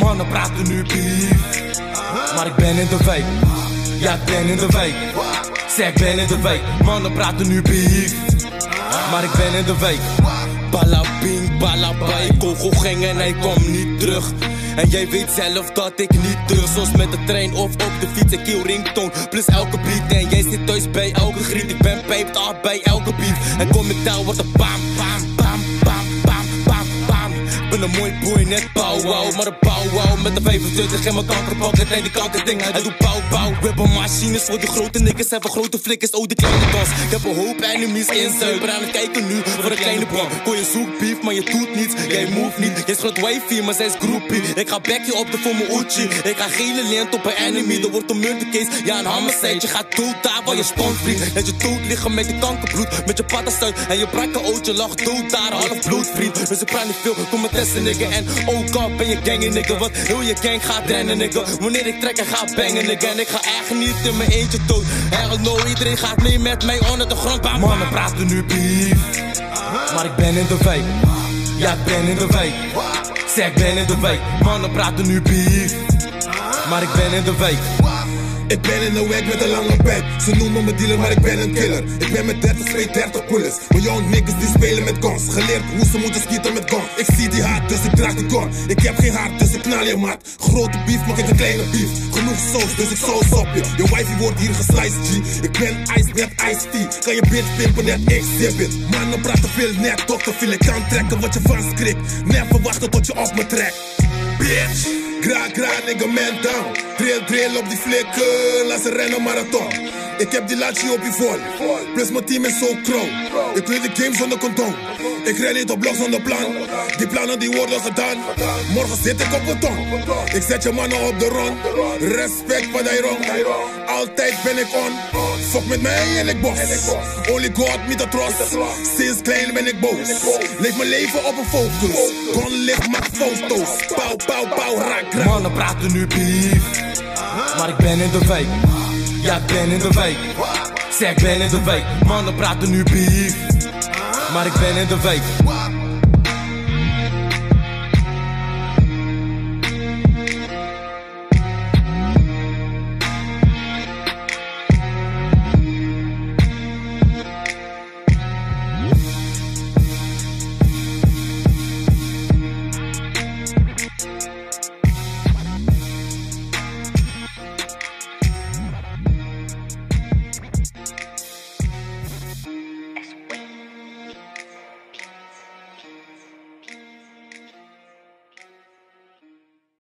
Mannen praten nu beef Maar ik ben in de week Ja, ik ben in de week Zeg, ik ben in de week Mannen praten nu beef Maar ik ben in de week Ballabing, ballabay Kogel ging en hij komt niet terug en jij weet zelf dat ik niet terug Zoals met de trein of op de fiets. Ik kill ringtone plus elke beat. En jij zit thuis bij elke griet. Ik ben pijpt af bij elke beat. En kom ik down wordt een bam, bam ben een mooi boy, net pauw wow. Maar een pauw met de 25 in mijn kankerpocket En die kankerding, hij doet pauw We hebben machines voor de grote niggas Hebben grote flikkers, oh de kleine Ik heb een hoop enemies in zuiver aan het kijken nu Voor een kleine bron Kon je zoek beef, maar je doet niets. Jij move niet, jij schot wifi, maar zij is groepie. Ik ga back je op de voor mijn Uchi Ik ga gele lint op een enemy. Er wordt een murdercase, ja een homicide Je gaat dood daar waar je spons vriend. Dat je dood liggen met je kankerbloed Met je paddenstuit en je brakke ootje lag dood daar Half bloed vriend, dus ik praat niet veel, kom met nigga. En oh god ben je gangen nigga Want heel je? Gang gaat rennen nigga. Wanneer ik trek en ga bangen nigga En ik ga echt niet in mijn eentje dood. Hell no, iedereen gaat mee met mij onder de grond. Bam. Mannen praten nu beef. Maar ik ben in de wijk. Ja ik ben in de wijk. Zeg ik ben in de wijk. Mannen praten nu beef. Maar ik ben in de wijk Ik ben in de wijk met een lange bek. Ze noemen me dealer, maar ik ben een killer. Ik ben met 30, 32 pullers. Maar young niggas die spelen met guns. Geleerd hoe ze moeten schieten met guns. Ik zie die haat, dus ik draag die gun. Ik heb geen hart, dus ik knal je maat. Grote beef, mag ik een kleine beef. Genoeg saus, dus ik saus op je. Je wifey wordt hier gesliced, G. Ik ben ice, net ice tea. Kan je bitch pimpen, net exhibit. Mannen praten veel, net toch te veel. Ik kan trekken wat je van schrikt. Never wachten tot je op me trekt. Bitch! Gra, gra, nigga, man down. Drill, drill op die flikken, laat ze rennen marathon. Ik heb die laatje op je vol. Plus mijn team is zo kroon. Ik wil de game zonder condoom. Ik rij niet op blok zonder plan. Die plannen die worden gedaan. Morgen zit ik op beton. Ik zet je mannen op de rond. Respect voor die rond. Altijd ben ik on. Fuck met mij en ik boss. Only God met de trust. Sinds klein ben ik boos. Leef mijn leven op een focus. Kon licht maak foto's. Pauw, pauw, pauw, raak, raak. Mannen praten nu beef Maar ik ben in de wijk. Ja ik ben in de wijk. Zeg ik ben in de wijk. Mannen praten nu beef. Maar ik ben in de wijk